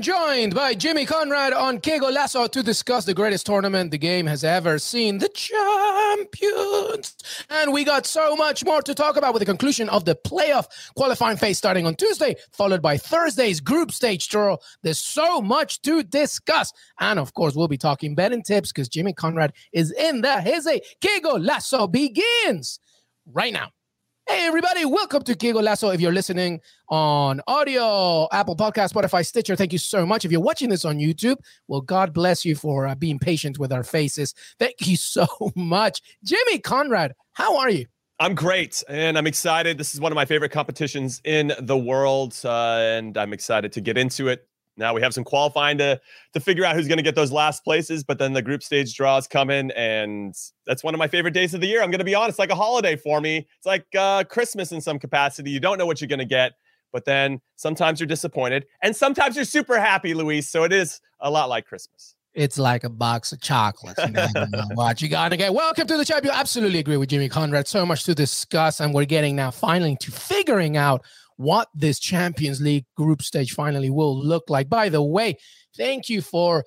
Joined by Jimmy Conrad on Que Golazo to discuss the greatest tournament the game has ever seen, the champions. And we got so much more to talk about with the conclusion of the playoff qualifying phase starting on Tuesday, followed by Thursday's group stage draw. There's so much to discuss. And of course, we'll be talking betting tips because Jimmy Conrad is in the hizzy. Que Golazo begins right now. Hey, everybody, welcome to Que Golazo. If you're listening on audio, Apple Podcast, Spotify, Stitcher, thank you so much. If you're watching this on YouTube, well, God bless you for uh, being patient with our faces. Thank you so much. Jimmy Conrad, how are you? I'm great, and I'm excited. This is one of my favorite competitions in the world, uh, and I'm excited to get into it. Now we have some qualifying to to figure out who's going to get those last places, but then the group stage draws come in, and that's one of my favorite days of the year. I'm going to be honest, like a holiday for me. It's like uh, Christmas in some capacity. You don't know what you're going to get, but then sometimes you're disappointed, and sometimes you're super happy, Luis. So it is a lot like Christmas. It's like a box of chocolates. What you got to get. Welcome to the champion. Absolutely agree with Jimmy Conrad. So much to discuss, and we're getting now finally to figuring out what this Champions League group stage finally will look like. By the way, thank you for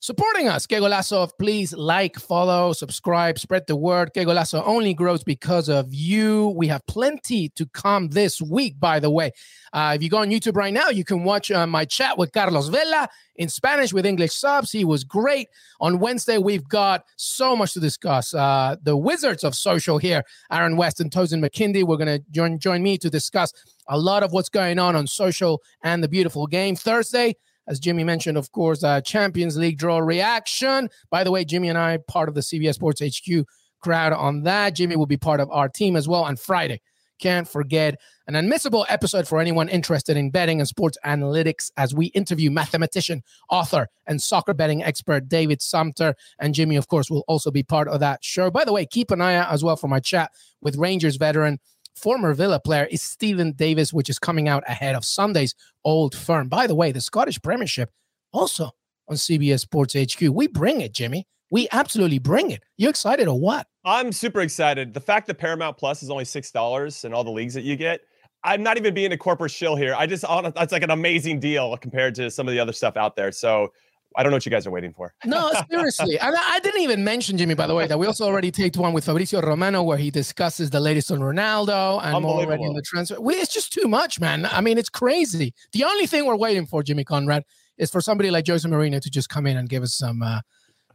supporting us. Que Golazo, please like, follow, subscribe, spread the word. Que Golazo only grows because of you. We have plenty to come this week, by the way. Uh, if you go on YouTube right now, you can watch uh, my chat with Carlos Vela in Spanish with English subs. He was great. On Wednesday, we've got so much to discuss. Uh, the wizards of social here, Aaron West and Tosin McKindy, we're going to join, join me to discuss a lot of what's going on on social and the beautiful game. Thursday, as Jimmy mentioned, of course, uh, Champions League draw reaction. By the way, Jimmy and I, part of the CBS Sports HQ crowd on that. Jimmy will be part of our team as well on Friday. Can't forget an unmissable episode for anyone interested in betting and sports analytics as we interview mathematician, author, and soccer betting expert David Sumpter. And Jimmy, of course, will also be part of that show. By the way, keep an eye out as well for my chat with Rangers veteran former Villa player is Steven Davis, which is coming out ahead of Sunday's Old Firm. By the way, the Scottish Premiership also on CBS Sports HQ. We bring it, Jimmy. We absolutely bring it. You excited or what? I'm super excited. The fact that Paramount Plus is only six dollars and all the leagues that you get. I'm not even being a corporate shill here. I just that's like an amazing deal compared to some of the other stuff out there. So I don't know what you guys are waiting for. no, seriously. And I, I didn't even mention, Jimmy, by the way, that we also already taped one with Fabrizio Romano where he discusses the latest on Ronaldo and more already in the transfer. We, it's just too much, man. I mean, it's crazy. The only thing we're waiting for, Jimmy Conrad, is for somebody like Jose Mourinho to just come in and give us some uh,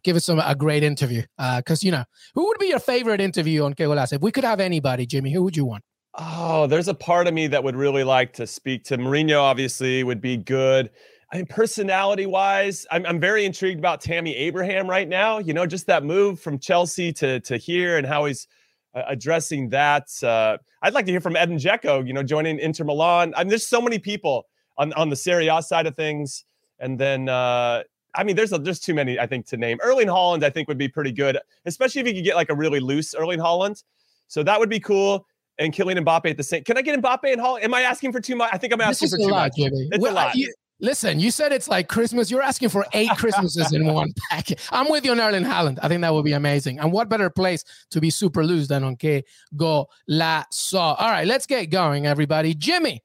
give us some a great interview. Because uh, you know, who would be your favorite interview on Que If we could have anybody, Jimmy, who would you want? Oh, there's a part of me that would really like to speak to Mourinho. Obviously, would be good. I mean, personality wise, I'm, I'm very intrigued about Tammy Abraham right now. You know, just that move from Chelsea to to here and how he's uh, addressing that. Uh, I'd like to hear from Edin Dzeko, you know, joining Inter Milan. I mean, there's so many people on, on the Serie A side of things. And then, uh, I mean, there's a, there's too many, I think, to name. Erling Haaland I think, would be pretty good, especially if you could get like a really loose Erling Haaland. So that would be cool. And Kylian Mbappe at the same. Can I get Mbappe and Haaland? Am I asking for too much? I think I'm asking for too lot, much. Jimmy. It's well, a lot. You, Listen, you said it's like Christmas. You're asking for eight Christmases in one packet. I'm with you on Erling Haaland. I think that would be amazing. And what better place to be super loose than on Que Go La So? All right, let's get going, everybody. Jimmy,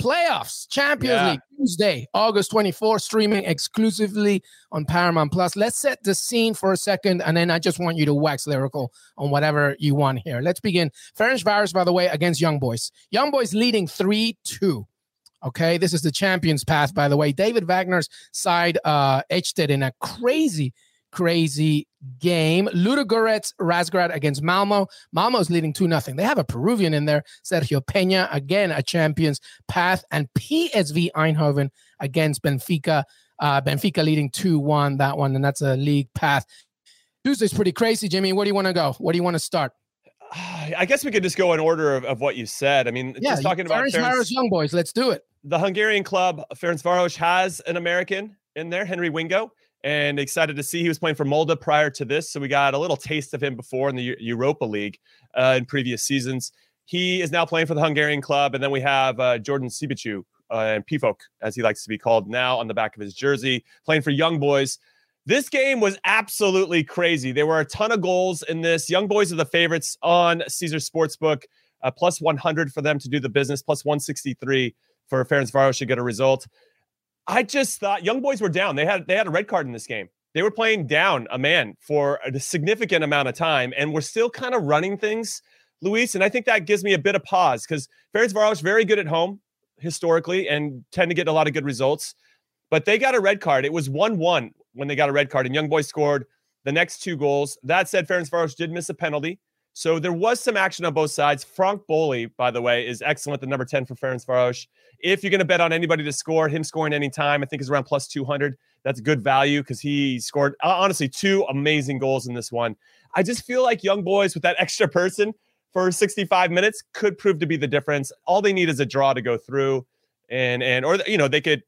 playoffs, Champions yeah. League, Tuesday, August 24th, streaming exclusively on Paramount Plus. Let's set the scene for a second, and then I just want you to wax lyrical on whatever you want here. Let's begin. Ferencváros, by the way, against Young Boys. Young Boys leading 3 2. Okay, this is the champions path, by the way. David Wagner's side uh, etched it in a crazy, crazy game. Ludogorets Razgrad against Malmo. Malmo's leading 2 0. They have a Peruvian in there, Sergio Pena, again, a champions path. And PSV Eindhoven against Benfica. Uh, Benfica leading 2 1, that one, and that's a league path. Tuesday's pretty crazy, Jimmy. Where do you want to go? Where do you want to start? I guess we could just go in order of, of what you said. I mean, yeah, just talking about Ferencvaros Young Boys. Let's do it. The Hungarian club, Ferencvaros, has an American in there, Henry Wingo, and excited to see he was playing for Molde prior to this. So we got a little taste of him before in the Europa League uh, in previous seasons. He is now playing for the Hungarian club, and then we have uh, Jordan Siebatcheu, uh, and Pefok, as he likes to be called now, on the back of his jersey, playing for Young Boys. This game was absolutely crazy. There were a ton of goals in this. Young Boys are the favorites on Caesar Sportsbook, uh, plus 100 for them to do the business, plus 163 for Ferencvaros to get a result. I just thought Young Boys were down. They had they had a red card in this game. They were playing down a man for a significant amount of time, and we're still kind of running things, Luis. And I think that gives me a bit of pause because Ferencvaros very good at home historically and tend to get a lot of good results. But they got a red card. It was 1 1 when they got a red card, and Young Boys scored the next two goals. That said, Ferencvaros did miss a penalty. So there was some action on both sides. Franck Boli, by the way, is excellent, the number 10 for Ferencvaros. If you're going to bet on anybody to score, him scoring any time, I think is around plus 200. That's good value because he scored, uh, honestly, two amazing goals in this one. I just feel like Young Boys with that extra person for 65 minutes could prove to be the difference. All they need is a draw to go through, and and or you know they could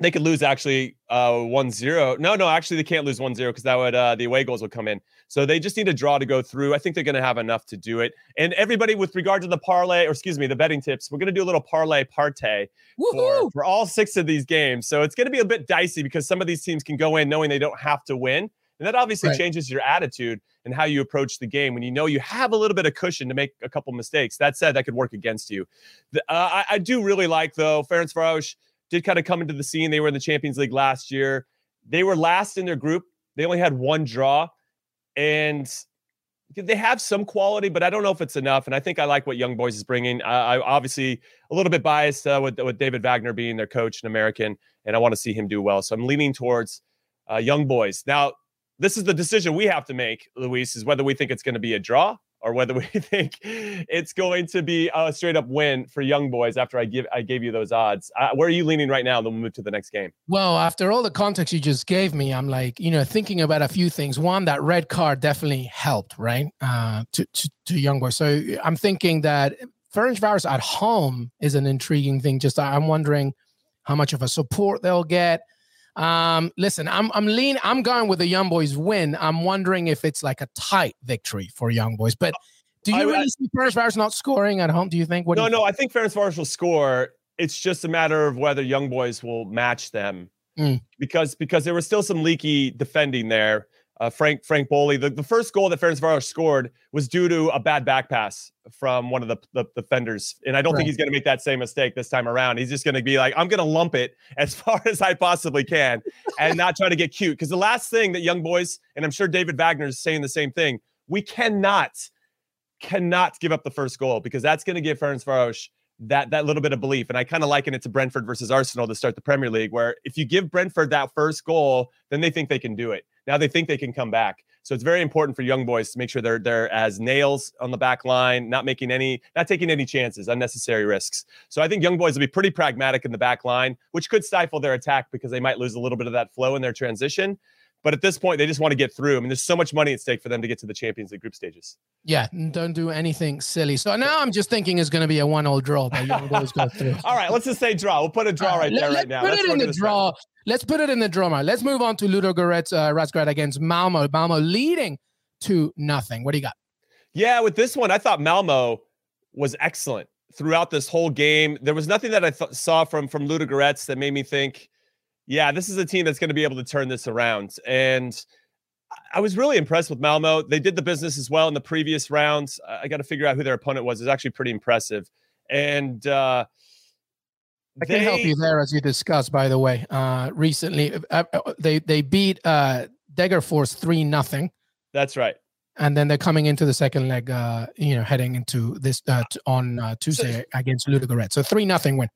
they could lose actually uh 1-0. No, no, actually they can't lose 1-0 because that would uh the away goals would come in. So they just need a draw to go through. I think they're going to have enough to do it. And everybody with regard to the parlay or excuse me, the betting tips, we're going to do a little parlay parte for, for all six of these games. So it's going to be a bit dicey because some of these teams can go in knowing they don't have to win. And that obviously right. changes your attitude and how you approach the game when you know you have a little bit of cushion to make a couple mistakes. That said, that could work against you. The, uh, I, I, do really like, though, Ferencvaros did kind of come into the scene. They were in the Champions League last year. They were last in their group. They only had one draw. And they have some quality, but I don't know if it's enough. And I think I like what Young Boys is bringing. I, I obviously a little bit biased uh, with with David Wagner being their coach, an American, and I want to see him do well. So I'm leaning towards uh, Young Boys. Now this is the decision we have to make, Luis, is whether we think it's going to be a draw or whether we think it's going to be a straight up win for young boys after I give I gave you those odds. Uh, where are you leaning right now? Then we'll move to the next game. Well, after all the context you just gave me, I'm like, you know, thinking about a few things. One, that red card definitely helped, right? Uh, to, to, to young boys. So I'm thinking that Ferencvaros at home is an intriguing thing. Just I'm wondering how much of a support they'll get. Um, listen, I'm I'm lean. I'm going with the Young Boys win. I'm wondering if it's like a tight victory for Young Boys. But do you I, really I, see Ferencvaros not scoring at home? Do you think? What no, no. Think? I think Ferencvaros will score. It's just a matter of whether Young Boys will match them mm. because because there was still some leaky defending there uh, Frank Franck Boli. The, the first goal that Ferencvaros scored was due to a bad back pass from one of the, the defenders. And I don't right. think he's going to make that same mistake this time around. He's just going to be like, I'm going to lump it as far as I possibly can and not try to get cute. Because the last thing that young boys, and I'm sure David Wagner is saying the same thing, we cannot, cannot give up the first goal because that's going to give Ferencvaros that that little bit of belief. And I kind of liken it to Brentford versus Arsenal to start the Premier League, where if you give Brentford that first goal, then they think they can do it. Now they think they can come back. So it's very important for young boys to make sure they're they're as nails on the back line, not making any, not taking any chances, unnecessary risks. So I think young boys will be pretty pragmatic in the back line, which could stifle their attack because they might lose a little bit of that flow in their transition. But at this point, they just want to get through. I mean, there's so much money at stake for them to get to the Champions League group stages. Yeah, don't do anything silly. So now I'm just thinking it's going to be a one-all draw. But boys go through. All right, let's just say draw. We'll put a draw right, right there, right now. Put it in the draw. Let's put it in the drama. Let's move on to Ludo Ludogorets uh, Razgrad against Malmo. Malmo leading to nothing. What do you got? Yeah, with this one, I thought Malmo was excellent throughout this whole game. There was nothing that I th- saw from from Ludo Ludogorets that made me think, yeah, this is a team that's going to be able to turn this around. And I was really impressed with Malmo. They did the business as well in the previous rounds. I got to figure out who their opponent was. It's actually pretty impressive. And uh, I can help you there, as you discussed. By the way, uh, recently uh, uh they they beat uh, Degerfors three nothing. That's right. And then they're coming into the second leg, uh, you know, heading into this uh, t- on uh, Tuesday so, against Ludogorets. So three nothing win.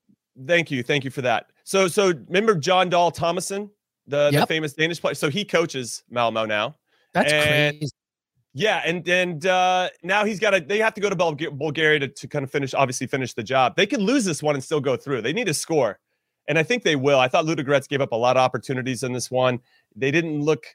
Thank you, thank you for that. So, so remember Jon Dahl Tomasson, the, yep. the famous Danish player. So he coaches Malmo now. That's and, crazy. Yeah, and and uh, now he's got to. They have to go to Bulgaria to, to kind of finish, obviously finish the job. They can lose this one and still go through. They need to score, and I think they will. I thought Ludogorets gave up a lot of opportunities in this one. They didn't look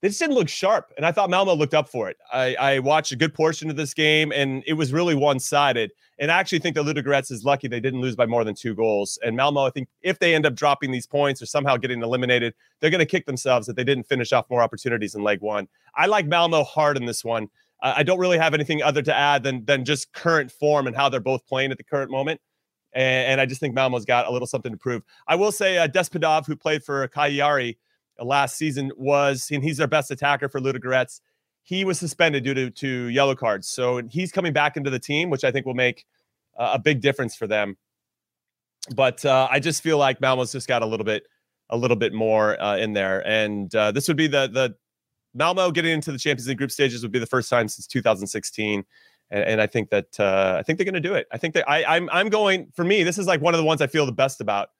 they just didn't look sharp. And I thought Malmo looked up for it. I, I watched a good portion of this game and it was really one sided. And I actually think that Ludogorets is lucky they didn't lose by more than two goals. And Malmo, I think if they end up dropping these points or somehow getting eliminated, they're going to kick themselves that they didn't finish off more opportunities in leg one. I like Malmo hard in this one. I don't really have anything other to add than, than just current form and how they're both playing at the current moment. And, and I just think Malmo's got a little something to prove. I will say uh, Despodov, who played for Cagliari, last season was, and he's their best attacker for Ludogorets. He was suspended due to, to yellow cards. So he's coming back into the team, which I think will make uh, a big difference for them. But uh, I just feel like Malmo's just got a little bit, a little bit more uh, in there. And uh, this would be the the Malmo getting into the Champions League group stages would be the first time since 2016. And, and I think that uh, I think they're going to do it. I think that I, I'm I'm going for me. This is like one of the ones I feel the best about.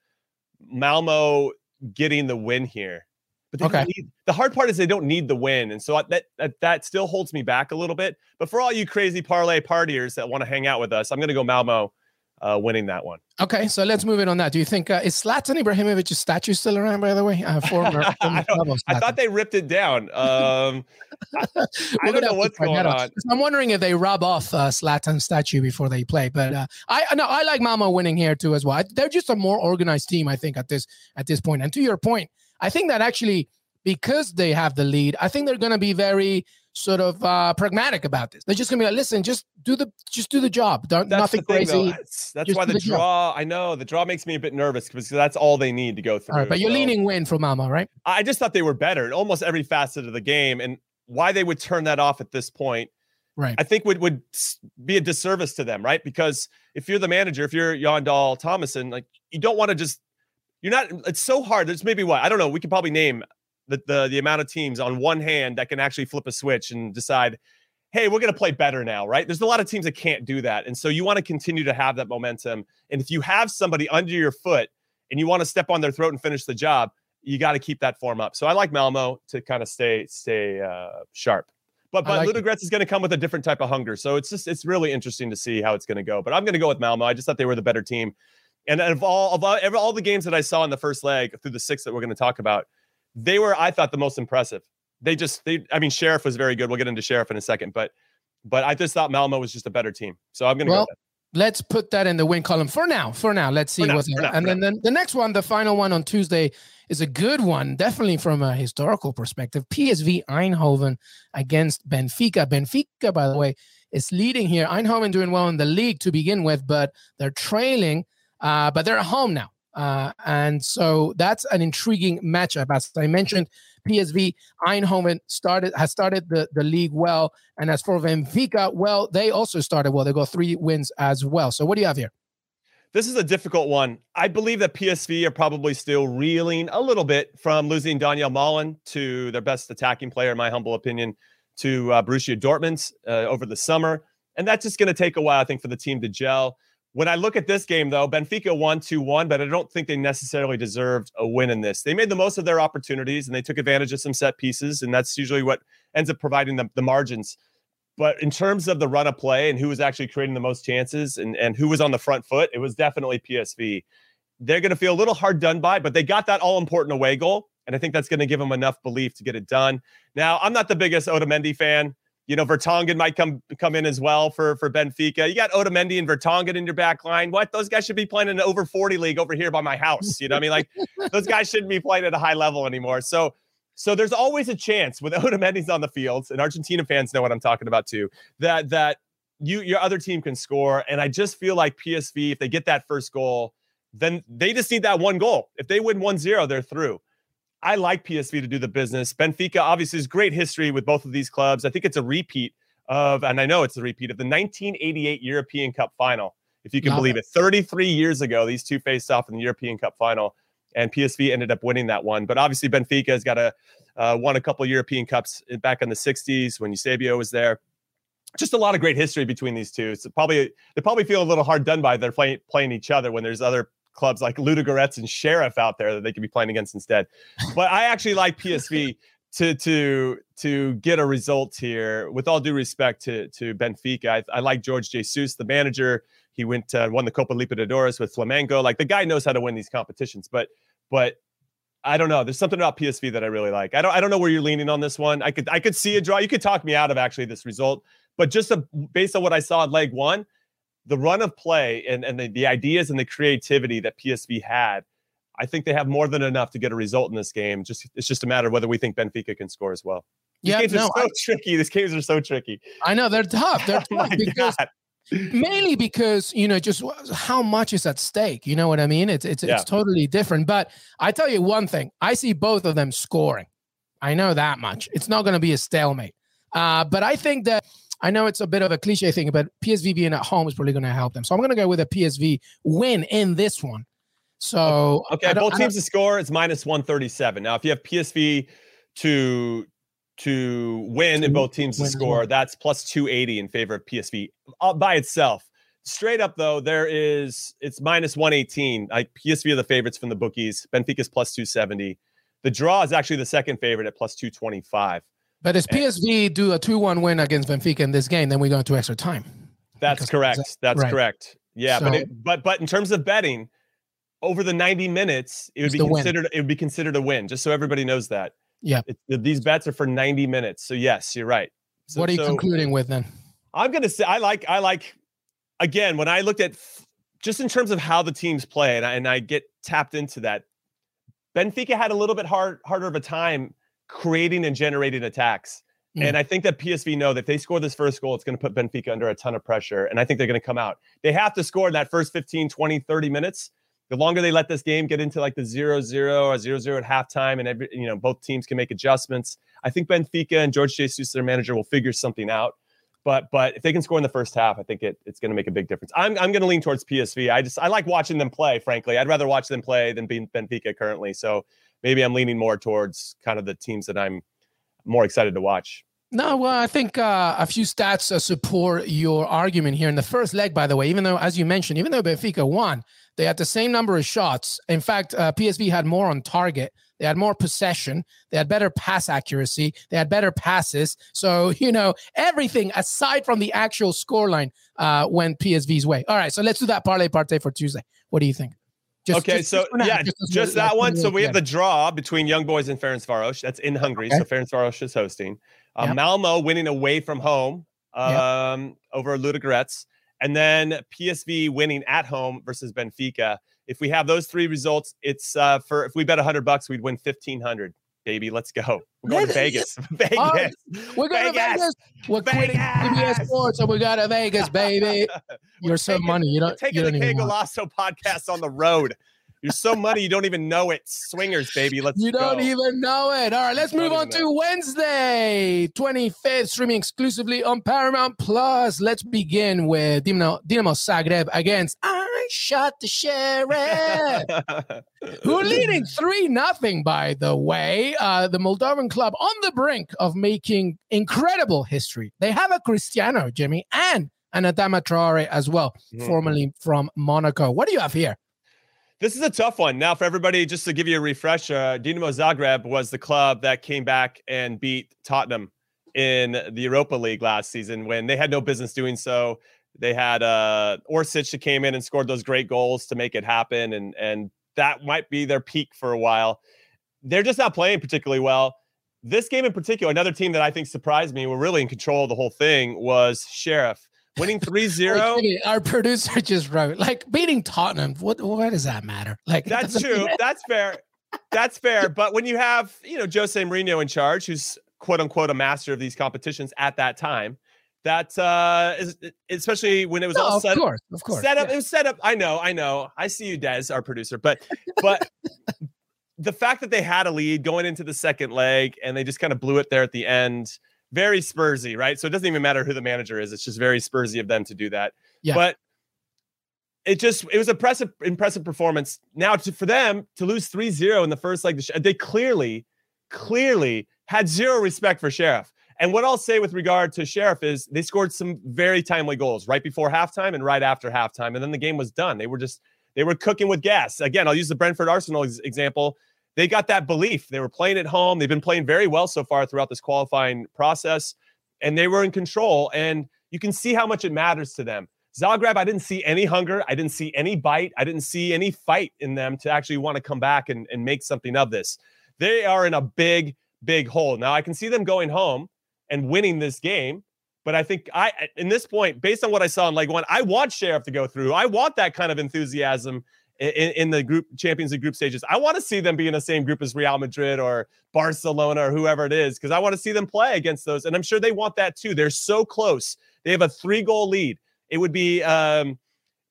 Malmo getting the win here but okay. Need, the hard part is they don't need the win, and so that, that that still holds me back a little bit. But for all you crazy parlay partiers that want to hang out with us, I'm going to go Malmo uh, winning that one. Okay, so let's move in on that. Do you think uh, is Zlatan Ibrahimovic's statue still around? By the way, uh, former, I, I, thought they ripped it down. Um, I, I don't know what's going on. I'm wondering if they rub off uh, Zlatan's statue before they play. But uh, I no, I like Malmo winning here too as well. They're just a more organized team, I think, at this at this point. And to your point I think that actually, because they have the lead, I think they're going to be very sort of uh, pragmatic about this. They're just gonna be like, listen, just do the just do the job. Don't, that's nothing thing, crazy. That's, that's why the, the draw. Job. I know the draw makes me a bit nervous because that's all they need to go through. All right, but you're leaning win for Malmo, right? I just thought they were better in almost every facet of the game, and why they would turn that off at this point. Right. I think would would be a disservice to them, right? Because if you're the manager, if you're Jon Dahl Tomasson, like you don't want to just you're not. It's so hard. There's maybe what I don't know. We could probably name the the the amount of teams on one hand that can actually flip a switch and decide, hey, we're going to play better now, right? There's a lot of teams that can't do that, and so you want to continue to have that momentum. And if you have somebody under your foot and you want to step on their throat and finish the job, you got to keep that form up. So I like Malmo to kind of stay stay uh, sharp. But but like Ludogorets is going to come with a different type of hunger. So it's just it's really interesting to see how it's going to go. But I'm going to go with Malmo. I just thought they were the better team. And of all of all, all the games that I saw in the first leg through the six that we're going to talk about, they were I thought the most impressive. They just they I mean Sheriff was very good. We'll get into Sheriff in a second, but but I just thought Malmo was just a better team. So I'm going to well, go. Let's put that in the win column for now. For now, let's see what's now, and then the, the next one, the final one on Tuesday, is a good one, definitely from a historical perspective. PSV Eindhoven against Benfica. Benfica, by the way, is leading here. Eindhoven doing well in the league to begin with, but they're trailing uh, but they're at home now. Uh, and so that's an intriguing matchup. As I mentioned, PSV Eindhoven started has started the, the league well. And as for Benfica, well, they also started well. They got three wins as well. So what do you have here? This is a difficult one. I believe that PSV are probably still reeling a little bit from losing Donyell Malen to their best attacking player, in my humble opinion, to uh, Borussia Dortmund uh, over the summer. And that's just going to take a while, I think, for the team to gel. When I look at this game, though, Benfica won 2 1, but I don't think they necessarily deserved a win in this. They made the most of their opportunities and they took advantage of some set pieces, and that's usually what ends up providing them the margins. But in terms of the run of play and who was actually creating the most chances and, and who was on the front foot, it was definitely PSV. They're going to feel a little hard done by, but they got that all important away goal. And I think that's going to give them enough belief to get it done. Now, I'm not the biggest Otamendi fan. You know, Vertonghen might come come in as well for for Benfica. You got Otamendi and Vertonghen in your back line. What? Those guys should be playing in an over 40 league over here by my house. You know I mean? Like those guys shouldn't be playing at a high level anymore. So so there's always a chance with Otamendi's on the field, and Argentina fans know what I'm talking about too, that that you your other team can score. And I just feel like PSV, if they get that first goal, then they just need that one goal. If they win 1-0, they're through. I like PSV to do the business. Benfica obviously has great history with both of these clubs. I think it's a repeat of, and I know it's a repeat of the 1988 European Cup final, if you can Love believe it. it. 33 years ago, these two faced off in the European Cup final, and PSV ended up winning that one. But obviously, Benfica has got a uh, won a couple European Cups back in the 60s when Eusebio was there. Just a lot of great history between these two. So probably they probably feel a little hard done by they're playing playing each other when there's other clubs like Ludogorets and Sheriff out there that they could be playing against instead. But I actually like PSV to to to get a result here. With all due respect to to Benfica, I, I like Jorge Jesus, the manager. He went uh, won the Copa Libertadores with Flamengo. Like the guy knows how to win these competitions. But but I don't know. There's something about PSV that I really like. I don't I don't know where you're leaning on this one. I could I could see a draw. You could talk me out of actually this result, but just a, based on what I saw in leg one, the run of play and and the, the ideas and the creativity that PSV had, I think they have more than enough to get a result in this game. Just it's just a matter of whether we think Benfica can score as well. These Yeah, games no, are so I- tricky. These games are so tricky. I know they're tough. They're Oh tough because God. mainly because you know just how much is at stake. You know what I mean? It's it's Yeah. it's totally different. But I tell you one thing: I see both of them scoring. I know that much. It's not going to be a stalemate. Uh, but I think that I know it's a bit of a cliche thing, but PSV being at home is probably going to help them. So I'm going to go with a PSV win in this one. So Okay, both teams to score, it's minus 137. Now, if you have PSV to to win To and both teams to score, that's plus 280 in favor of PSV all by itself. Straight up though, there is it's minus 118. Like PSV are the favorites from the bookies. Benfica's plus 270. The draw is actually the second favorite at plus 225. But if PSV do a two-one win against Benfica in this game, then we go into extra time. That's Because- correct. That's right. correct. Yeah, but it, but but in terms of betting, over the 90 minutes, it would be the win. considered it would be considered a win, just so everybody knows that. Yeah. It, these bets are for 90 minutes. So yes, you're right. So, what are you so concluding with then? I'm gonna say I like I like again when I looked at just in terms of how the teams play, and I, and I get tapped into that. Benfica had a little bit hard harder of a time creating and generating attacks. Mm. And I think that PSV know that if they score this first goal, it's going to put Benfica under a ton of pressure. And I think they're going to come out. They have to score in that first 15, 20, 30 minutes. The longer they let this game get into like the 0 0 or 0 0 at halftime, and every, you know, both teams can make adjustments. I think Benfica and Jorge Jesus, their manager, will figure something out. But but if they can score in the first half, I think it, it's going to make a big difference. I'm, I'm going to lean towards PSV. I just I like watching them play. Frankly, I'd rather watch them play than being Benfica currently. So maybe I'm leaning more towards kind of the teams that I'm more excited to watch. No, well, I think uh, a few stats uh, support your argument here. In the first leg, by the way, even though, as you mentioned, even though Benfica won, they had the same number of shots. In fact, uh, PSV had more on target. They had more possession. They had better pass accuracy. They had better passes. So, you know, everything aside from the actual scoreline uh, went PSV's way. All right, so let's do that parlay partay for Tuesday. What do you think? Okay, just- so just yeah, as just, that one. So we have the draw between Young Boys and Ferencvaros. That's in Hungary. Okay. So Ferencvaros is hosting. Uh, Yep. Malmo winning away from home Yep. um, over Ludogorets, and then PSV winning at home versus Benfica. If we have those three results, it's uh, for if we bet hundred bucks, we'd win fifteen hundred. Baby, let's go. We're going to Vegas. Vegas. Right, We're going to Vegas. Vegas. We're quitting CBS Vegas. Sports, and we got to Vegas, baby. You're so taking- money. You don't. taking You the don't K even Golazo podcast on the road. You're so money, you don't even know it. Swingers, baby. Let's You don't go. even know it. All right, let's move on to Wednesday, 25th, streaming exclusively on Paramount Plus. Let's begin with Dinamo, Dinamo Zagreb against Shot the Sheriff. who are leading 3 nothing. by the way. Uh, the Moldovan club on the brink of making incredible history. They have a Cristiano, Jimmy, and an Adama Traore as well, Mhm. formerly from Monaco. What do you have here? This is a tough one. Now, for everybody, just to give you a refresher, Dinamo Zagreb was the club that came back and beat Tottenham in the Europa League last season when they had no business doing so. They had uh, Orsic that came in and scored those great goals to make it happen, and and that might be their peak for a while. They're just not playing particularly well. This game in particular, another team that I think surprised me, were really in control of the whole thing, was Sheriff. Winning 3 0. Like, Our producer just wrote, like beating Tottenham. What why does that matter? Like That's true. That's fair. That's fair. But when you have, you know, Jose Mourinho in charge, who's quote unquote a master of these competitions at that time, that uh is especially when it was No, all of set, course, of course. set up. yeah. It was set up. I know, I know. I see you, Des, our producer. But but the fact that they had a lead going into the second leg and they just kind of blew it there at the end, very Spursy, right? So it doesn't even matter who the manager is. It's just very Spursy of them to do that. Yeah. But it just it was a impressive impressive performance. Now to, for them to lose 3-0 in the first leg, they clearly clearly had zero respect for Sheriff. And what I'll say with regard to Sheriff is they scored some very timely goals right before halftime and right after halftime, and then the game was done. They were just they were cooking with gas. Again, I'll use the Brentford Arsenal ex- example. They got that belief. They were playing at home. They've been playing very well so far throughout this qualifying process, and they were in control. And you can see how much it matters to them. Zagreb, I didn't see any hunger. I didn't see any bite. I didn't see any fight in them to actually want to come back and, and make something of this. They are in a big, big hole. Now I can see them going home and winning this game. But I think I, in this point, based on what I saw in Leg One, I want Sheriff to go through. I want that kind of enthusiasm in, in the group Champions League group stages. I want to see them be in the same group as Real Madrid or Barcelona or whoever it is because I want to see them play against those, and I'm sure they want that too. They're so close. They have a three goal lead. It would be um,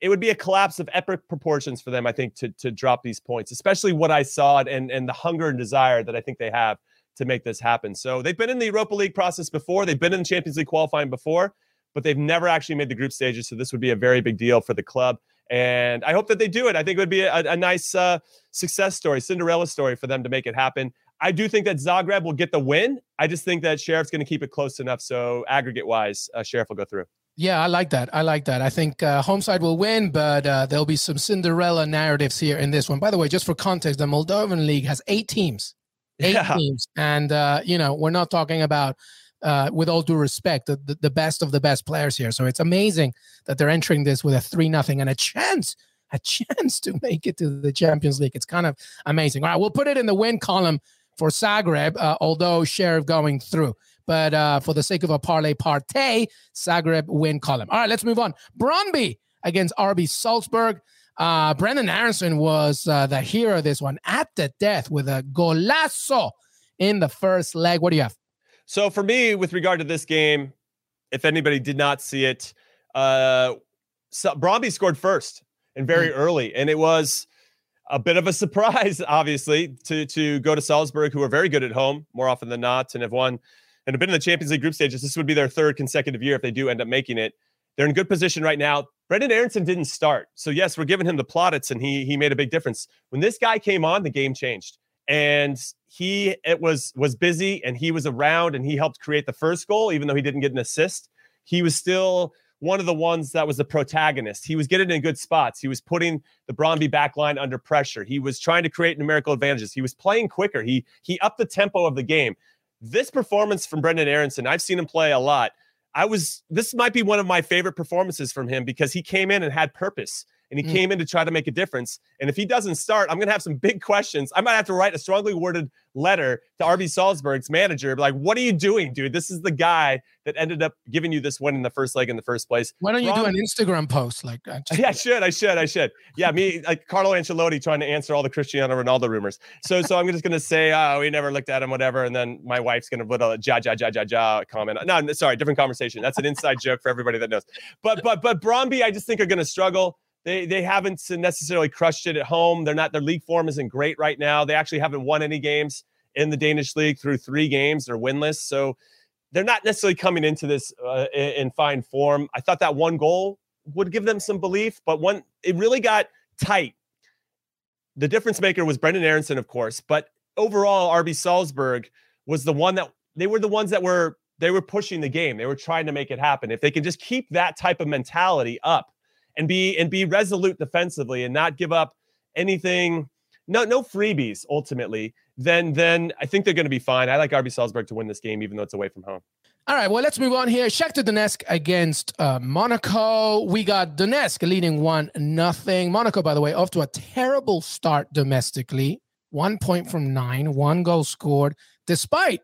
it would be a collapse of epic proportions for them, I think, to to drop these points, especially what I saw and and the hunger and desire that I think they have to make this happen. So they've been in the Europa League process before. They've been in the Champions League qualifying before, but they've never actually made the group stages. So this would be a very big deal for the club. And I hope that they do it. I think it would be a, a nice uh, success story, Cinderella story for them to make it happen. I do think that Zagreb will get the win. I just think that Sheriff's going to keep it close enough. So aggregate wise, uh, Sheriff will go through. Yeah, I like that. I like that. I think uh, home side will win, but uh, there'll be some Cinderella narratives here in this one. By the way, just for context, the Moldovan League has eight teams, eight yeah. teams, and uh, you know we're not talking about uh, with all due respect, the, the, the, best of the best players here. So it's amazing that they're entering this with a three nothing and a chance, a chance to make it to the Champions League. It's kind of amazing. All right, we'll put it in the win column for Zagreb, uh, although Sheriff going through. But uh, for the sake of a parlay partay, Zagreb win column. All right, let's move on. Brøndby against RB Salzburg. Uh, Brenden Aaronson was uh, the hero of this one at the death with a golazo in the first leg. What do you have? So for me, with regard to this game, if anybody did not see it, uh, so Brøndby scored first and very mm-hmm. early, and it was a bit of a surprise, obviously, to to go to Salzburg, who are very good at home more often than not, and have won and have been in the Champions League group stages. This would be their third consecutive year if they do end up making it. They're in good position right now. Brenden Aaronson didn't start, so yes, we're giving him the plaudits, and he he made a big difference. When this guy came on. The game changed. And he it was was busy and he was around and he helped create the first goal even though he didn't get an assist. He was still one of the ones that was the protagonist. He was getting in good spots. He was putting the Brøndby back line under pressure. He was trying to create numerical advantages. He was playing quicker. He he upped the tempo of the game. This performance from Brenden Aaronson I've seen him play a lot I was this might be one of my favorite performances from him because he came in and had purpose and he mm. came in to try to make a difference. And if he doesn't start, I'm going to have some big questions. I might have to write a strongly worded letter to RB Salzburg's manager, like, "What are you doing, dude? This is the guy that ended up giving you this win in the first leg in the first place." Why don't you do an Instagram post? Like, yeah, I should, I should, I should. Yeah, me, like Carlo Ancelotti, trying to answer all the Cristiano Ronaldo rumors. So, so I'm just going to say, "Oh, we never looked at him, whatever," and then my wife's going to put a ja ja ja ja ja comment. No, sorry, different conversation. That's an inside joke for everybody that knows. But, but, but Brøndby, I just think are going to struggle. They they haven't necessarily crushed it at home. They're not their league form isn't great right now. They actually haven't won any games in the Danish league through three games. They're winless, so they're not necessarily coming into this uh, in fine form. I thought that one goal would give them some belief, but one it really got tight. The difference maker was Brenden Aaronson, of course, but overall, RB Salzburg was the one that they were the ones that were they were pushing the game. They were trying to make it happen. If they can just keep that type of mentality up and be and be resolute defensively and not give up anything no no freebies ultimately then then I think they're going to be fine. I like RB Salzburg to win this game even though it's away from home. All right, well, let's move on here. Shakhtar Donetsk against uh, Monaco. We got Donetsk leading one nothing. Monaco, by the way, off to a terrible start domestically. One point from nine, one goal scored, despite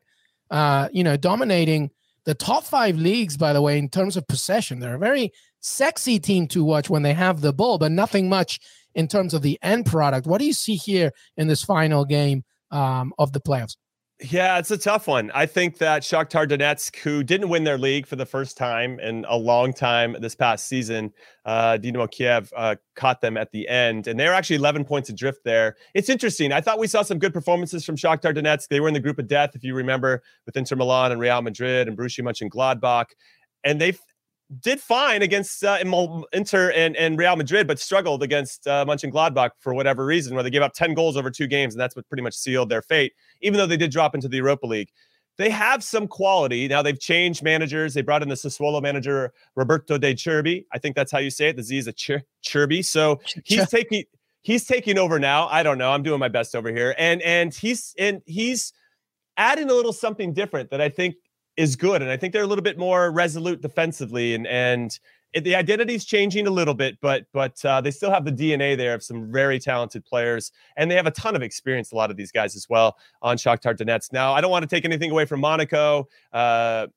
uh, you know dominating the top five leagues. By the way, in terms of possession, they're a very sexy team to watch when they have the ball, but nothing much in terms of the end product. What do you see here in this final game um, of the playoffs? Yeah, it's a tough one. I think that Shakhtar Donetsk, who didn't win their league for the first time in a long time this past season, uh, Dynamo Kiev uh, caught them at the end, and they're actually 11 points adrift there. It's interesting. I thought we saw some good performances from Shakhtar Donetsk. They were in the group of death, if you remember, with Inter Milan and Real Madrid and Borussia Mönchengladbach, and they did fine against uh, Inter and, and Real Madrid, but struggled against uh, Mönchengladbach for whatever reason, where they gave up 10 goals over two games, and that's what pretty much sealed their fate, even though they did drop into the Europa League. They have some quality. Now they've changed managers. They brought in the Sassuolo manager, Roberto De Zerbi. I think that's how you say it. The Z is a ch- Cherby. So he's taking he's taking over now. I don't know. I'm doing my best over here. And and he's and he's adding a little something different that I think is good. And I think they're a little bit more resolute defensively and and it, the identity's changing a little bit, but but uh, they still have the DNA there of some very talented players, and they have a ton of experience. A lot of these guys as well on Shakhtar Donetsk. Now, I don't want to take anything away from Monaco. Uh,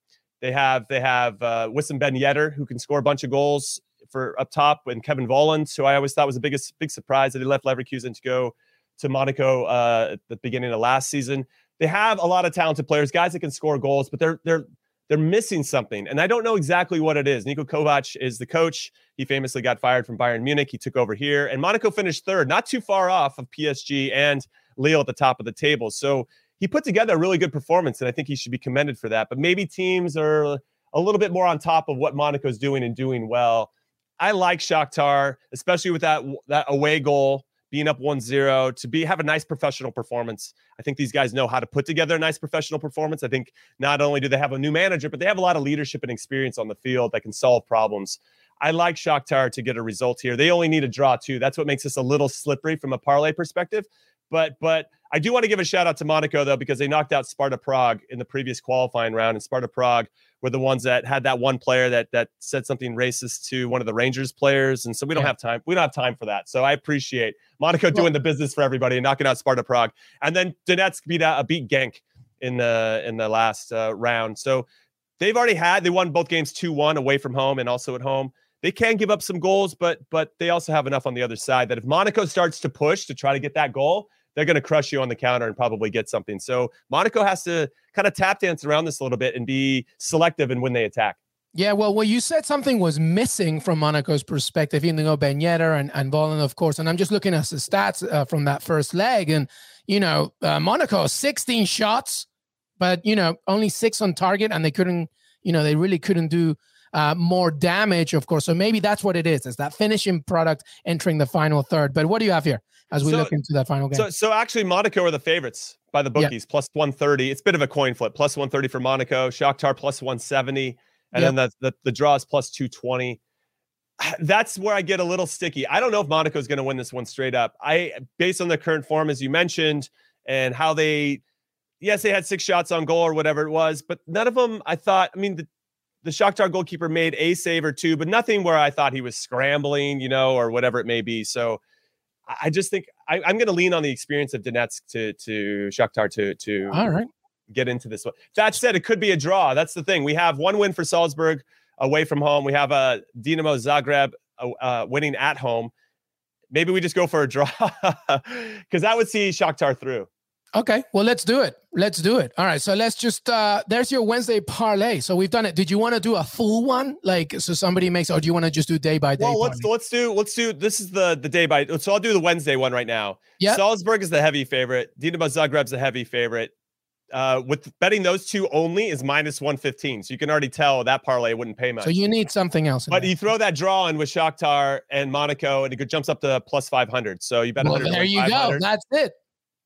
they have they have uh, Wissam Ben Yedder who can score a bunch of goals for up top, and Kevin Volland, who I always thought was the biggest big surprise that he left Leverkusen to go to Monaco uh, at the beginning of last season. They have a lot of talented players, guys that can score goals, but they're they're they're missing something. And I don't know exactly what it is. Niko Kovac is the coach. He famously got fired from Bayern Munich. He took over here, and Monaco finished third, not too far off of PSG and Lille at the top of the table. So he put together a really good performance, and I think he should be commended for that. But maybe teams are a little bit more on top of what Monaco's doing and doing well. I like Shakhtar, especially with that that away goal being up 1-0 to be have a nice professional performance. I think these guys know how to put together a nice professional performance. I think not only do they have a new manager, but they have a lot of leadership and experience on the field that can solve problems. I like Shakhtar to get a result here. They only need a draw too. That's what makes this a little slippery from a parlay perspective. But but I do want to give a shout out to Monaco though because they knocked out Sparta Prague in the previous qualifying round, and Sparta Prague were the ones that had that one player that that said something racist to one of the Rangers players, and so we don't yeah. have time. We don't have time for that. So I appreciate Monaco well, doing the business for everybody and knocking out Sparta Prague, and then Donetsk beat out, uh, beat Genk in the in the last uh, round. So they've already had they won both games two one away from home and also at home. They can give up some goals, but but they also have enough on the other side that if Monaco starts to push to try to get that goal, they're going to crush you on the counter and probably get something. So Monaco has to kind of tap dance around this a little bit and be selective in when they attack. Yeah, well, well, you said something was missing from Monaco's perspective, even though Ben Yedder and, and Volland, of course. And I'm just looking at the stats uh, from that first leg. And, you know, uh, Monaco, 16 shots, but, you know, only six on target. And they couldn't, you know, they really couldn't do uh, more damage, of course. So maybe that's what it is. Is that finishing product entering the final third? But what do you have here as we so, look into that final game? So, so actually, Monaco are the favorites by the bookies, plus 130. It's a bit of a coin flip. Plus 130 for Monaco, Shakhtar plus 170, and yep. then the, the the draw is plus 220. That's where I get a little sticky. I don't know if Monaco is going to win this one straight up. I, based on the current form, as you mentioned, and how they yes, they had six shots on goal or whatever it was, but none of them I thought, I mean, the, the Shakhtar goalkeeper made a save or two, but nothing where I thought he was scrambling, you know, or whatever it may be. So I just think I, am going to lean on the experience of Donetsk to to Shakhtar to to all right get into this one. That said, it could be a draw. That's the thing. We have one win for Salzburg away from home. We have a Dinamo Zagreb uh, uh, winning at home. Maybe we just go for a draw because that would see Shakhtar through. Okay, well let's do it. Let's do it. All right, so let's just uh there's your Wednesday parlay. So we've done it. Did you want to do a full one? Like so somebody makes or do you want to just do day by day? Well, let's parlay? let's do let's do this is the the day by so I'll do the Wednesday one right now. Yeah. Salzburg is the heavy favorite. Dinamo Zagreb's the heavy favorite. Uh, with betting those two only is minus 115. So you can already tell that parlay wouldn't pay much. So you need something else. But there. you throw that draw in with Shakhtar and Monaco, and it jumps up to plus 500. So you bet well, There you go. That's it.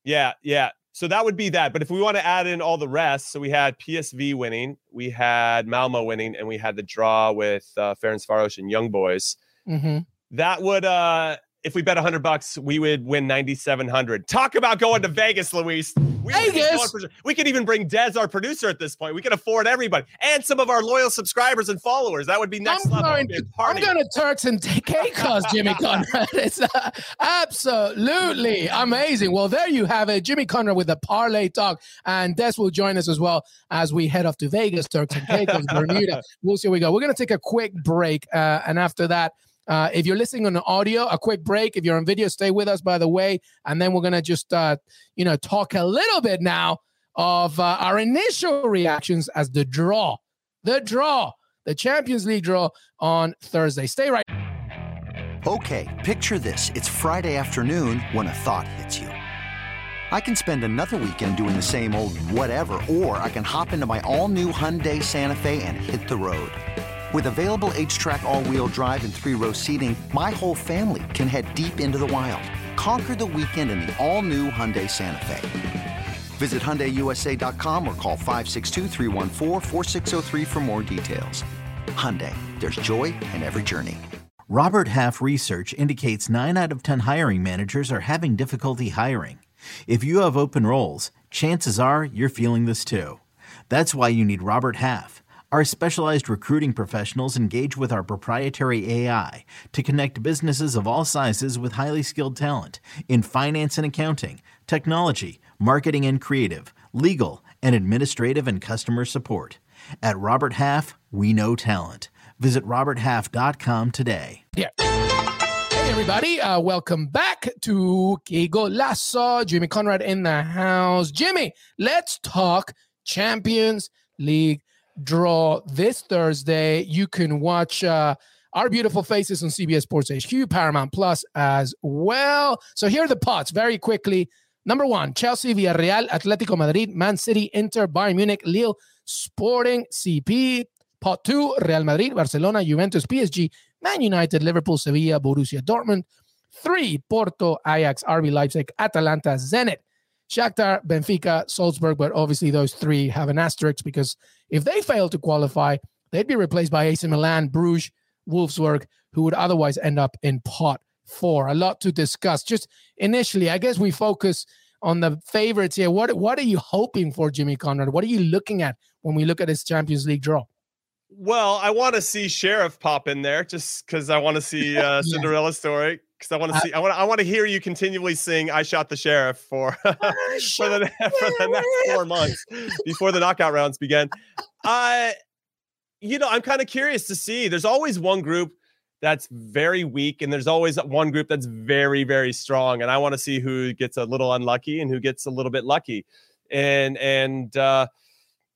Yeah, yeah. So that would be that. But if we want to add in all the rest, so we had PSV winning, we had Malmo winning, and we had the draw with uh, Ferencvaros and Young Boys. Mm-hmm. That would uh if we bet 100 bucks, we would win 9,700. Talk about going to Vegas, Luis. We Vegas. For, we could even bring Dez, our producer, at this point. We can afford everybody and some of our loyal subscribers and followers. That would be next I'm level. Going to, I'm going to Turks and Caicos, Jimmy Conrad. It's uh, absolutely amazing. Well, there you have it. Jimmy Conrad with the parlay talk. And Des will join us as well as we head off to Vegas, Turks and Caicos, Bermuda. We'll see where we go. We're going to take a quick break. Uh, and after that, uh, if you're listening on audio, a quick break. If you're on video, stay with us, by the way. And then we're going to just, uh, you know, talk a little bit now of uh, our initial reactions as the draw, the draw, the Champions League draw on Thursday. Stay right. Okay, picture this. It's Friday afternoon when a thought hits you. I can spend another weekend doing the same old whatever, or I can hop into my all new Hyundai Santa Fe and hit the road. With available H-Track all-wheel drive and three-row seating, my whole family can head deep into the wild. Conquer the weekend in the all-new Hyundai Santa Fe. Visit HyundaiUSA.com or call 562 for more details. Hyundai, there's joy in every journey. Robert Half research indicates 9 out of 10 hiring managers are having difficulty hiring. If you have open roles, chances are you're feeling this too. That's why you need Robert Half. Our specialized recruiting professionals engage with our proprietary AI to connect businesses of all sizes with highly skilled talent in finance and accounting, technology, marketing and creative, legal, and administrative and customer support. At Robert Half, we know talent. Visit RobertHalf.com today. Yeah. Hey, everybody. Uh, welcome back to Que Golazo. Jimmy Conrad in the house. Jimmy, let's talk Champions League draw this Thursday. You can watch uh, our beautiful faces on CBS Sports HQ, Paramount Plus as well. So here are the pots very quickly. Number one, Chelsea, Villarreal, Atletico Madrid, Man City, Inter, Bayern Munich, Lille, Sporting, CP. Pot two, Real Madrid, Barcelona, Juventus, PSG, Man United, Liverpool, Sevilla, Borussia Dortmund. Three, Porto, Ajax, RB Leipzig, Atalanta, Zenit, Shakhtar, Benfica, Salzburg. But obviously, those three have an asterisk because if they fail to qualify, they'd be replaced by AC Milan, Bruges, Wolfsburg, who would otherwise end up in pot four. A lot to discuss. Just initially, I guess we focus on the favorites here. What what are you hoping for, Jimmy Conrad? What are you looking at when we look at this Champions League draw? Well, I want to see Sheriff pop in there just because I want to see uh, Cinderella story. Because I want to see, I want, I want to hear you continually sing "I Shot the Sheriff" for for the for the next four months before the knockout rounds begin. Uh, you know, I'm kind of curious to see. There's always one group that's very weak, and there's always one group that's very, very strong. And I want to see who gets a little unlucky and who gets a little bit lucky. And and uh,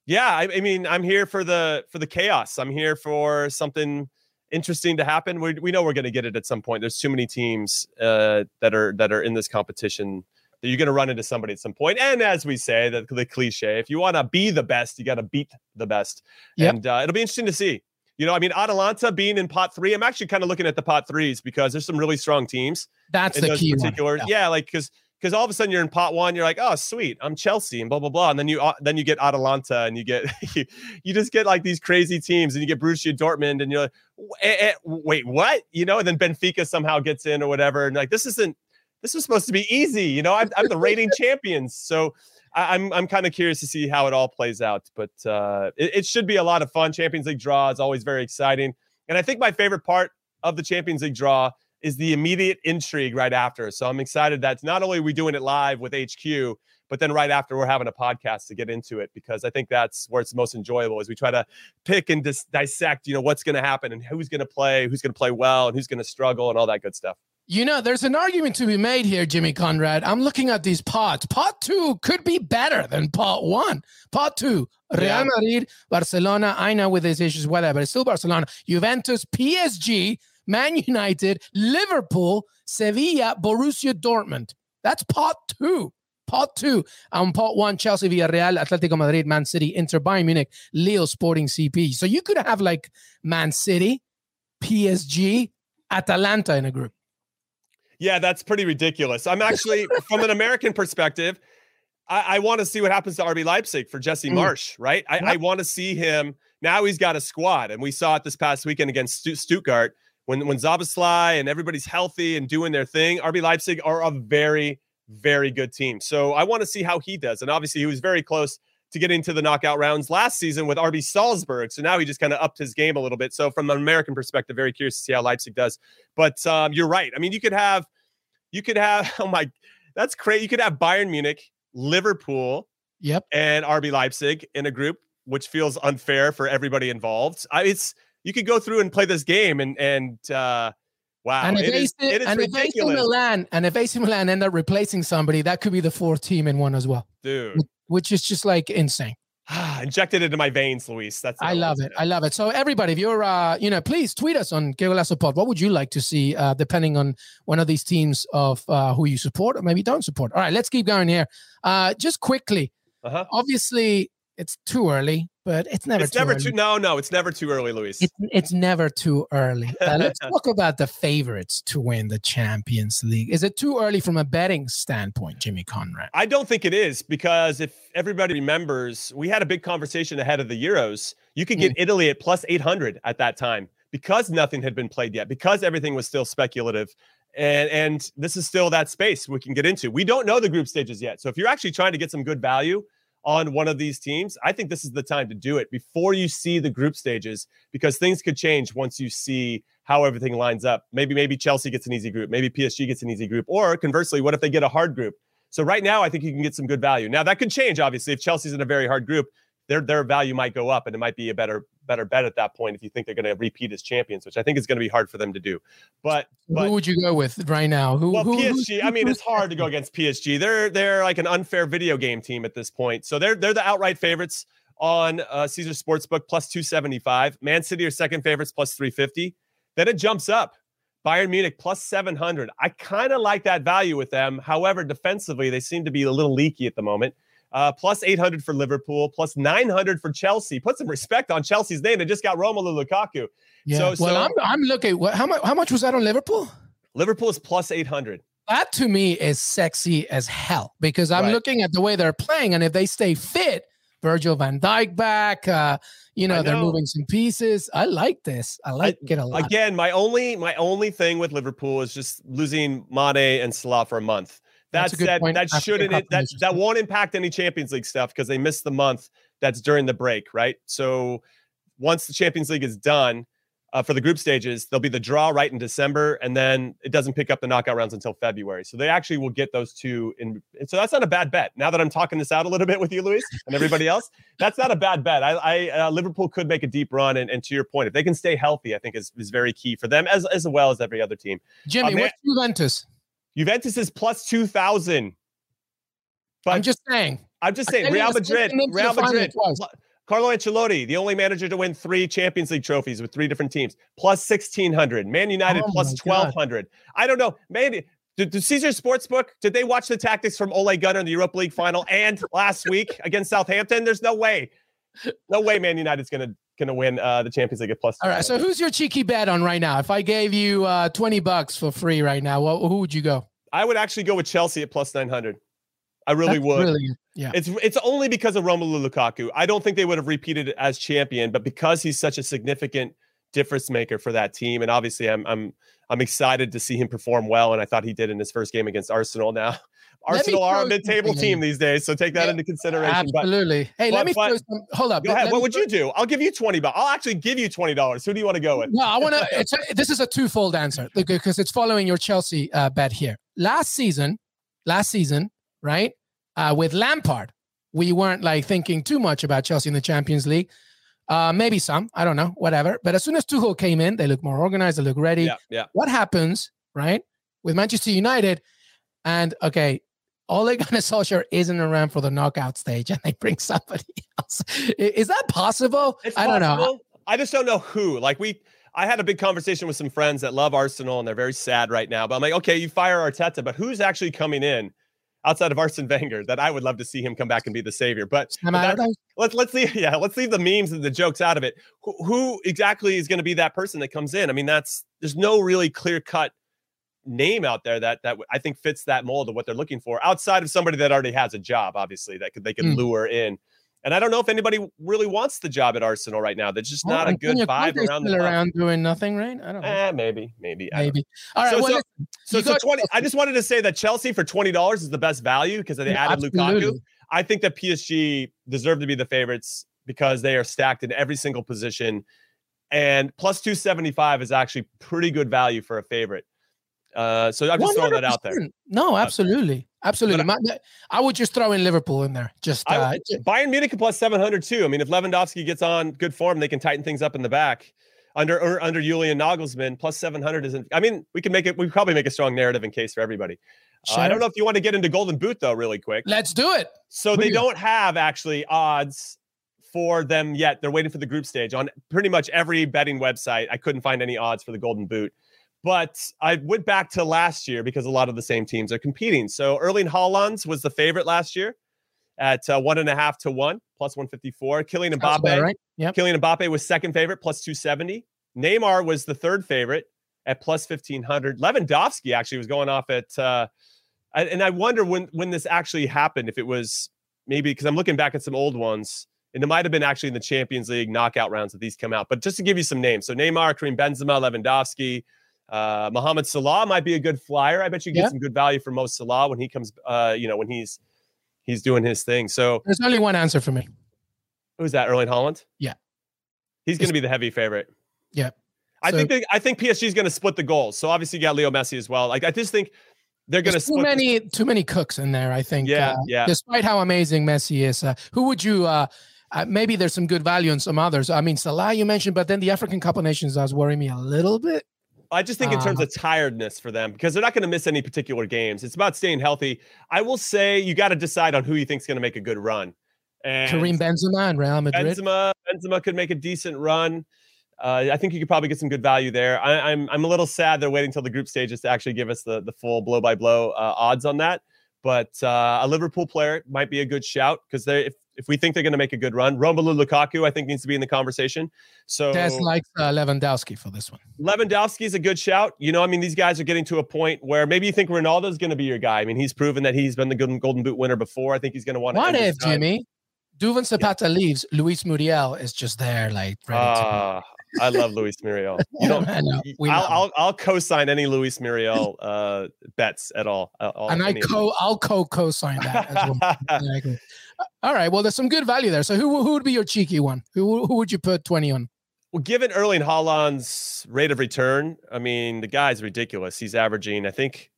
yeah, I, I mean, I'm here for the for the chaos. I'm here for something interesting to happen. We, we know we're going to get it at some point. There's too many teams uh, that are that are in this competition that you're going to run into somebody at some point. And as we say, the, the cliche, if you want to be the best, you got to beat the best. Yep. And uh, it'll be interesting to see. You know, I mean, Atalanta being in pot three. I'm actually kind of looking at the pot threes because there's some really strong teams. That's the key. Particular, yeah. yeah, like because because all of a sudden you're in pot one, you're like, oh sweet, I'm Chelsea and blah blah blah, and then you uh, then you get Atalanta and you get you, you just get like these crazy teams and you get Borussia Dortmund and you're like, eh, eh, wait, what? You know, and then Benfica somehow gets in or whatever, and like this isn't this was supposed to be easy, you know. I'm, I'm the reigning champions, so I, I'm, I'm kind of curious to see how it all plays out, but uh, it, it should be a lot of fun. Champions League draw is always very exciting, and I think my favorite part of the Champions League draw is the immediate intrigue right after. So I'm excited that not only are we doing it live with HQ, but then right after we're having a podcast to get into it because I think that's where it's most enjoyable as we try to pick and dis- dissect, you know, what's going to happen and who's going to play, who's going to play well, and who's going to struggle, and all that good stuff. You know, there's an argument to be made here, Jimmy Conrad. I'm looking at these pots. Pot two could be better than pot one. Pot two, Real. Madrid, Barcelona. I know with these issues, whatever, it's still Barcelona, Juventus, PSG, Man United, Liverpool, Sevilla, Borussia Dortmund. That's pot two. Pot two. On pot one, Chelsea, Villarreal, Atletico Madrid, Man City, Inter, Bayern Munich, Lille, Sporting CP. So you could have like Man City, PSG, Atalanta in a group. Yeah, that's pretty ridiculous. I'm actually, from an American perspective, I, I want to see what happens to RB Leipzig for Jesse mm. Marsch, right? I, yep. I want to see him. Now he's got a squad, and we saw it this past weekend against Stuttgart when when Szoboszlai and everybody's healthy and doing their thing, RB Leipzig are a very very good team. So I want to see how he does. And obviously, he was very close to getting to the knockout rounds last season with RB Salzburg. So now he just kind of upped his game a little bit. So from an American perspective, very curious to see how Leipzig does. But um, you're right. I mean, you could have, you could have. Oh my, that's crazy. You could have Bayern Munich, Liverpool, yep, and RB Leipzig in a group, which feels unfair for everybody involved. I, it's you could go through and play this game and and uh, wow, and if, it AC, is, it is and if AC Milan and if AC Milan end up replacing somebody, that could be the fourth team in one as well, dude. Which is just like insane. Injected into my veins, Luis. That's I love it. I love it. So everybody, if you're, uh, you know, please tweet us on Pod. What would you like to see, uh, depending on one of these teams of uh, who you support or maybe don't support? All right, let's keep going here. Uh, just quickly, uh-huh. obviously, it's too early but it's never it's too never early. too no no it's never too early luis. It's, it's never too early. Uh, let's talk about the favorites to win the champions league. Is it too early from a betting standpoint jimmy conrad? I don't think it is because if everybody remembers we had a big conversation ahead of the euros. You could get mm. italy at plus 800 at that time because nothing had been played yet because everything was still speculative and and this is still that space we can get into. We don't know the group stages yet so if you're actually trying to get some good value on one of these teams, I think this is the time to do it before you see the group stages because things could change once you see how everything lines up. Maybe maybe Chelsea gets an easy group, maybe PSG gets an easy group, or conversely, what if they get a hard group? So right now, I think you can get some good value. Now that could change, obviously, if Chelsea's in a very hard group, their their value might go up, and it might be a better better bet at that point if you think they're going to repeat as champions, which I think is going to be hard for them to do. But, but who would you go with right now? Who? Well, who, PSG. I mean, it's hard to go against PSG. They're they're like an unfair video game team at this point. So they're they're the outright favorites on uh, Caesar Sportsbook plus two seventy five. Man City are second favorites plus three fifty. Then it jumps up. Bayern Munich plus 700. I kind of like that value with them. However, defensively, they seem to be a little leaky at the moment. Uh, plus 800 for Liverpool, plus 900 for Chelsea. Put some respect on Chelsea's name. They just got Romelu Lukaku. Yeah. So, well, so, I'm, I'm looking. What, how much? How much was that on Liverpool? Liverpool is plus 800. That to me is sexy as hell because I'm right. looking at the way they're playing, and if they stay fit, Virgil Van Dijk back. Uh, you know, know, they're moving some pieces. I like this. I like I, it a lot. Again, my only my only thing with Liverpool is just losing Mane and Salah for a month. That said, that shouldn't it, that that won't impact any Champions League stuff because they missed the month that's during the break, right? So once the Champions League is done, uh, for the group stages, there'll be the draw right in December, and then it doesn't pick up the knockout rounds until February. So they actually will get those two in. So that's not a bad bet. Now that I'm talking this out a little bit with you, Luis, and everybody else, that's not a bad bet. I, I uh, Liverpool could make a deep run, and, and, to your point, if they can stay healthy, I think is, is very key for them as as well as every other team. Jimmy, um, what's Juventus? Juventus is plus two thousand. But I'm just saying. I'm just saying. Real Madrid. Real Madrid. Carlo Ancelotti, the only manager to win three Champions League trophies with three different teams, plus 1600. Man United oh plus 1200. I don't know. Maybe did, did Caesar Sportsbook, did they watch the tactics from Ole Gunnar in the Europa League final and last week against Southampton? There's no way. No way Man United's going to going to win uh, the Champions League at plus. All right. So who's your cheeky bet on right now? If I gave you uh, 20 bucks for free right now, who would you go? I would actually go with Chelsea at plus 900. I really That's would. Really, yeah. It's it's only because of Romelu Lukaku. I don't think they would have repeated as champion, but because he's such a significant difference maker for that team, and obviously I'm I'm I'm excited to see him perform well, and I thought he did in his first game against Arsenal. Now, Arsenal are a mid-table team these days, so take that yeah, into consideration. Absolutely. But, hey, but, let me but, some, hold up. Go ahead. What would you do? I'll give you twenty bucks. I'll actually give you twenty dollars. Who do you want to go with? No, I want to. This is a twofold answer because it's following your Chelsea uh, bet here. Last season, last season, right? uh, with Lampard, we weren't like thinking too much about Chelsea in the Champions League. Uh, maybe some, I don't know, whatever. But as soon as Tuchel came in, they look more organized, they look ready. Yeah, yeah. What happens, right, with Manchester United? And okay, Ole Gunnar Solskjaer isn't around for the knockout stage, and they bring somebody else. Is that possible? It's I don't know. I just don't know who. Like we, I had a big conversation with some friends that love Arsenal, and they're very sad right now. But I'm like, okay, you fire Arteta, but who's actually coming in? outside of Arsene Wenger that I would love to see him come back and be the savior. But, but let's let's leave yeah let's leave the memes and the jokes out of it. Who, who exactly is going to be that person that comes in? I mean, that's there's no really clear cut name out there that that I think fits that mold of what they're looking for outside of somebody that already has a job. Obviously, that could they can mm. lure in. And I don't know if anybody really wants the job at Arsenal right now. There's just well, not a good vibe around the around doing nothing, right? I don't know. Eh, maybe, maybe, maybe. All right. So, well, so, so, so twenty. I just wanted to say that Chelsea for twenty dollars is the best value because they yeah, added absolutely. Lukaku. I think that PSG deserve to be the favorites because they are stacked in every single position, and plus two seventy five is actually pretty good value for a favorite. Uh, so I'm just 100%. throwing that out there. No, absolutely. Absolutely. I, I, would just throw in Liverpool in there. Just uh, I, Bayern Munich plus 700 too. I mean, if Lewandowski gets on good form, they can tighten things up in the back. Under or under Julian Nagelsmann, plus 700 isn't. I mean, we can make it. We probably make a strong narrative in case for everybody. Sure. Uh, I don't know if you want to get into Golden Boot though, really quick. Let's do it. So they don't have actually odds for them yet. They're waiting for the group stage on pretty much every betting website. I couldn't find any odds for the Golden Boot. But I went back to last year because a lot of the same teams are competing. So Erling Haaland was the favorite last year at uh, one and a half to one, plus 154. Kylian Mbappe, right. yep. Mbappe was second favorite, plus 270. Neymar was the third favorite at plus 1500. Lewandowski actually was going off at, uh, and I wonder when when this actually happened, if it was maybe because I'm looking back at some old ones, and it might have been actually in the Champions League knockout rounds that these come out. But just to give you some names, so Neymar, Karim Benzema, Lewandowski, uh, Mohamed Salah might be a good flyer. I bet you get yeah. some good value for Mo Salah when he comes. Uh, you know, when he's he's doing his thing. So there's only one answer for me. Who's that? Erling Haaland. Yeah, he's going to be the heavy favorite. Yeah, I so, think they, I think PSG is going to split the goals. So obviously you got Leo Messi as well. Like I just think they're going to too many the- too many cooks in there. I think. Yeah, uh, yeah. Despite how amazing Messi is, uh, who would you? Uh, uh, maybe there's some good value in some others. I mean, Salah you mentioned, but then the African Cup of Nations does worry me a little bit. I just think in terms of tiredness for them because they're not going to miss any particular games. It's about staying healthy. I will say you got to decide on who you think is going to make a good run. And Karim Benzema and Real Madrid. Benzema, Benzema could make a decent run. Uh, I think you could probably get some good value there. I, am I'm, I'm a little sad they're waiting until the group stages to actually give us the the full blow by blow uh, odds on that. But uh, a Liverpool player might be a good shout because they if if we think they're going to make a good run, Romelu Lukaku I think needs to be in the conversation. So Des likes uh, Lewandowski for this one. Lewandowski is a good shout. You know, I mean, these guys are getting to a point where maybe you think Ronaldo's going to be your guy. I mean, he's proven that he's been the Golden Boot winner before. I think he's going to want to. What if Jimmy? Duván Zapata yeah. leaves, Luis Muriel is just there, like ready uh, I love Luis Muriel. You don't. Know. I'll, I'll, I'll co-sign any Luis Muriel uh, bets at all. I'll, and I co I'll co co-sign that. As well. all right. Well, there's some good value there. So who who would be your cheeky one? Who who would you put twenty on? Well, given Erling Haaland's rate of return, I mean the guy's ridiculous. He's averaging, I think,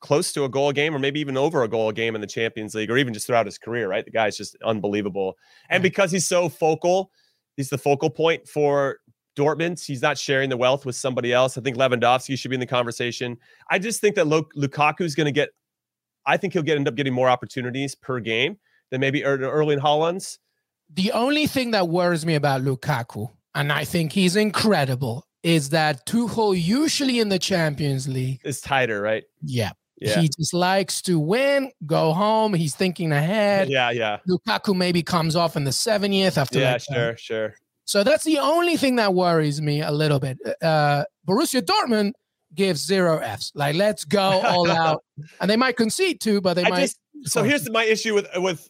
close to a goal a game, or maybe even over a goal a game in the Champions League, or even just throughout his career. Right, the guy's just unbelievable. And because he's so focal, he's the focal point for Dortmund, he's not sharing the wealth with somebody else. I think Lewandowski should be in the conversation. I just think that Lukaku is going to get, I think he'll get end up getting more opportunities per game than maybe er, Erling Haaland's. The only thing that worries me about Lukaku, and I think he's incredible, is that Tuchel usually in the Champions League is tighter, right? Yeah. Yeah. He just likes to win, go home. He's thinking ahead. Yeah, yeah. Lukaku maybe comes off in the 70th after. Yeah, like sure, sure. So that's the only thing that worries me a little bit. Uh, Borussia Dortmund gives zero Fs. Like, let's go all out. And they might concede too, but they I might. Just, so here's my issue with with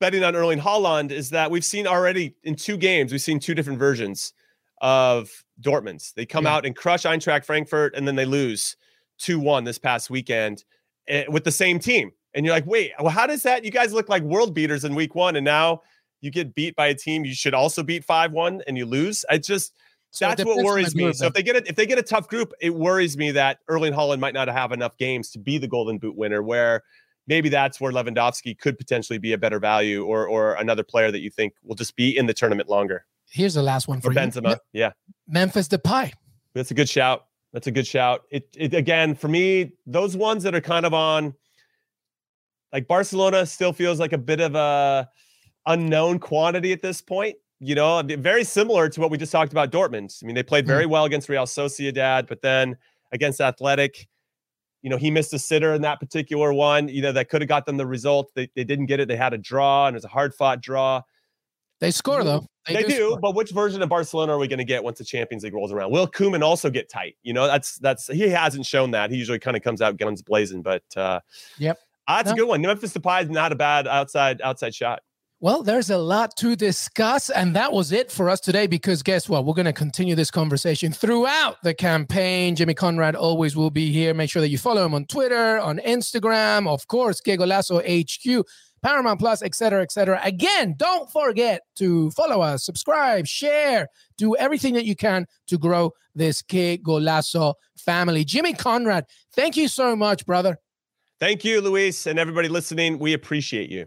betting on Erling Haaland is that we've seen already in two games, we've seen two different versions of Dortmund's. They come yeah. out and crush Eintracht Frankfurt, and then they lose 2 1 this past weekend eh, with the same team. And you're like, wait, well, how does that? You guys look like world beaters in week one, and now you get beat by a team you should also beat 5-1 and you lose. I just so that's what worries me. So if they get it, if they get a tough group, it worries me that Erling Haaland might not have enough games to be the Golden Boot winner. Where maybe that's where Lewandowski could potentially be a better value, or or another player that you think will just be in the tournament longer. Here's the last one for or Benzema. You. Yeah, Memphis Depay. That's a good shout. That's a good shout. It, it again for me, those ones that are kind of on, like Barcelona, still feels like a bit of a unknown quantity at this point. You know, very similar to what we just talked about Dortmund. I mean, they played very mm. well against Real Sociedad, but then against Athletic, you know, he missed a sitter in that particular one. You know, that could have got them the result. They, they didn't get it. They had a draw, and it was a hard fought draw. They score though. They, they do, do but which version of Barcelona are we going to get once the Champions League rolls around? Will Koeman also get tight? You know, that's that's he hasn't shown that. He usually kind of comes out guns blazing, but uh, yep, uh, that's no. a good one. Memphis Depay is not a bad outside outside shot. Well, there's a lot to discuss, and that was it for us today. Because guess what? We're going to continue this conversation throughout the campaign. Jimmy Conrad always will be here. Make sure that you follow him on Twitter, on Instagram, of course, Que Golazo HQ, Paramount Plus, etc., etc. Again, don't forget to follow us, subscribe, share, do everything that you can to grow this Que Golazo family. Jimmy Conrad, thank you so much, brother. Thank you, Luis, and everybody listening. We appreciate you.